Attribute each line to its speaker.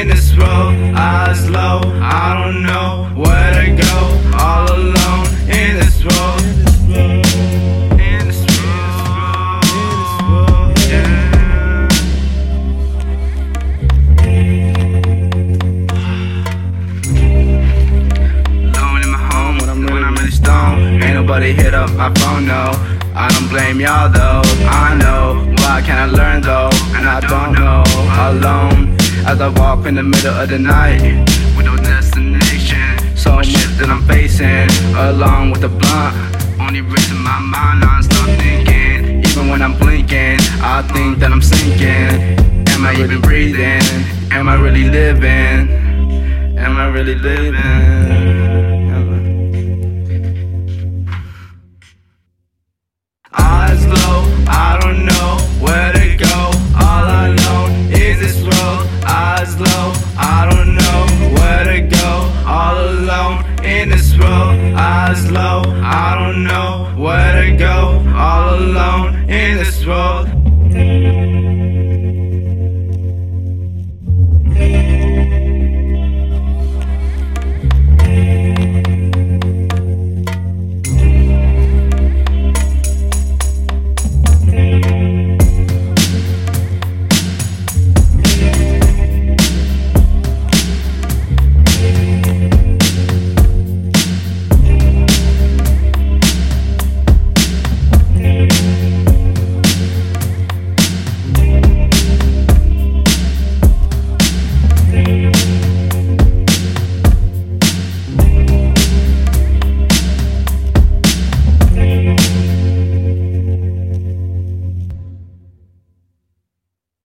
Speaker 1: in this road. Eyes low, I don't know where to go. All alone nobody hit up my phone, no. I don't blame y'all though. I know why can't I learn though, and I don't know. Alone as I walk in the middle of the night with no destination. So much shit that I'm facing, along with the blunt. Only racing my mind, non-stop thinking. Even when I'm blinking, I think that I'm sinking. Am I even breathing? Am I really living? Am I really living? Eyes low, I don't know where to go. All alone in this road. Eyes low, I don't know where to go. All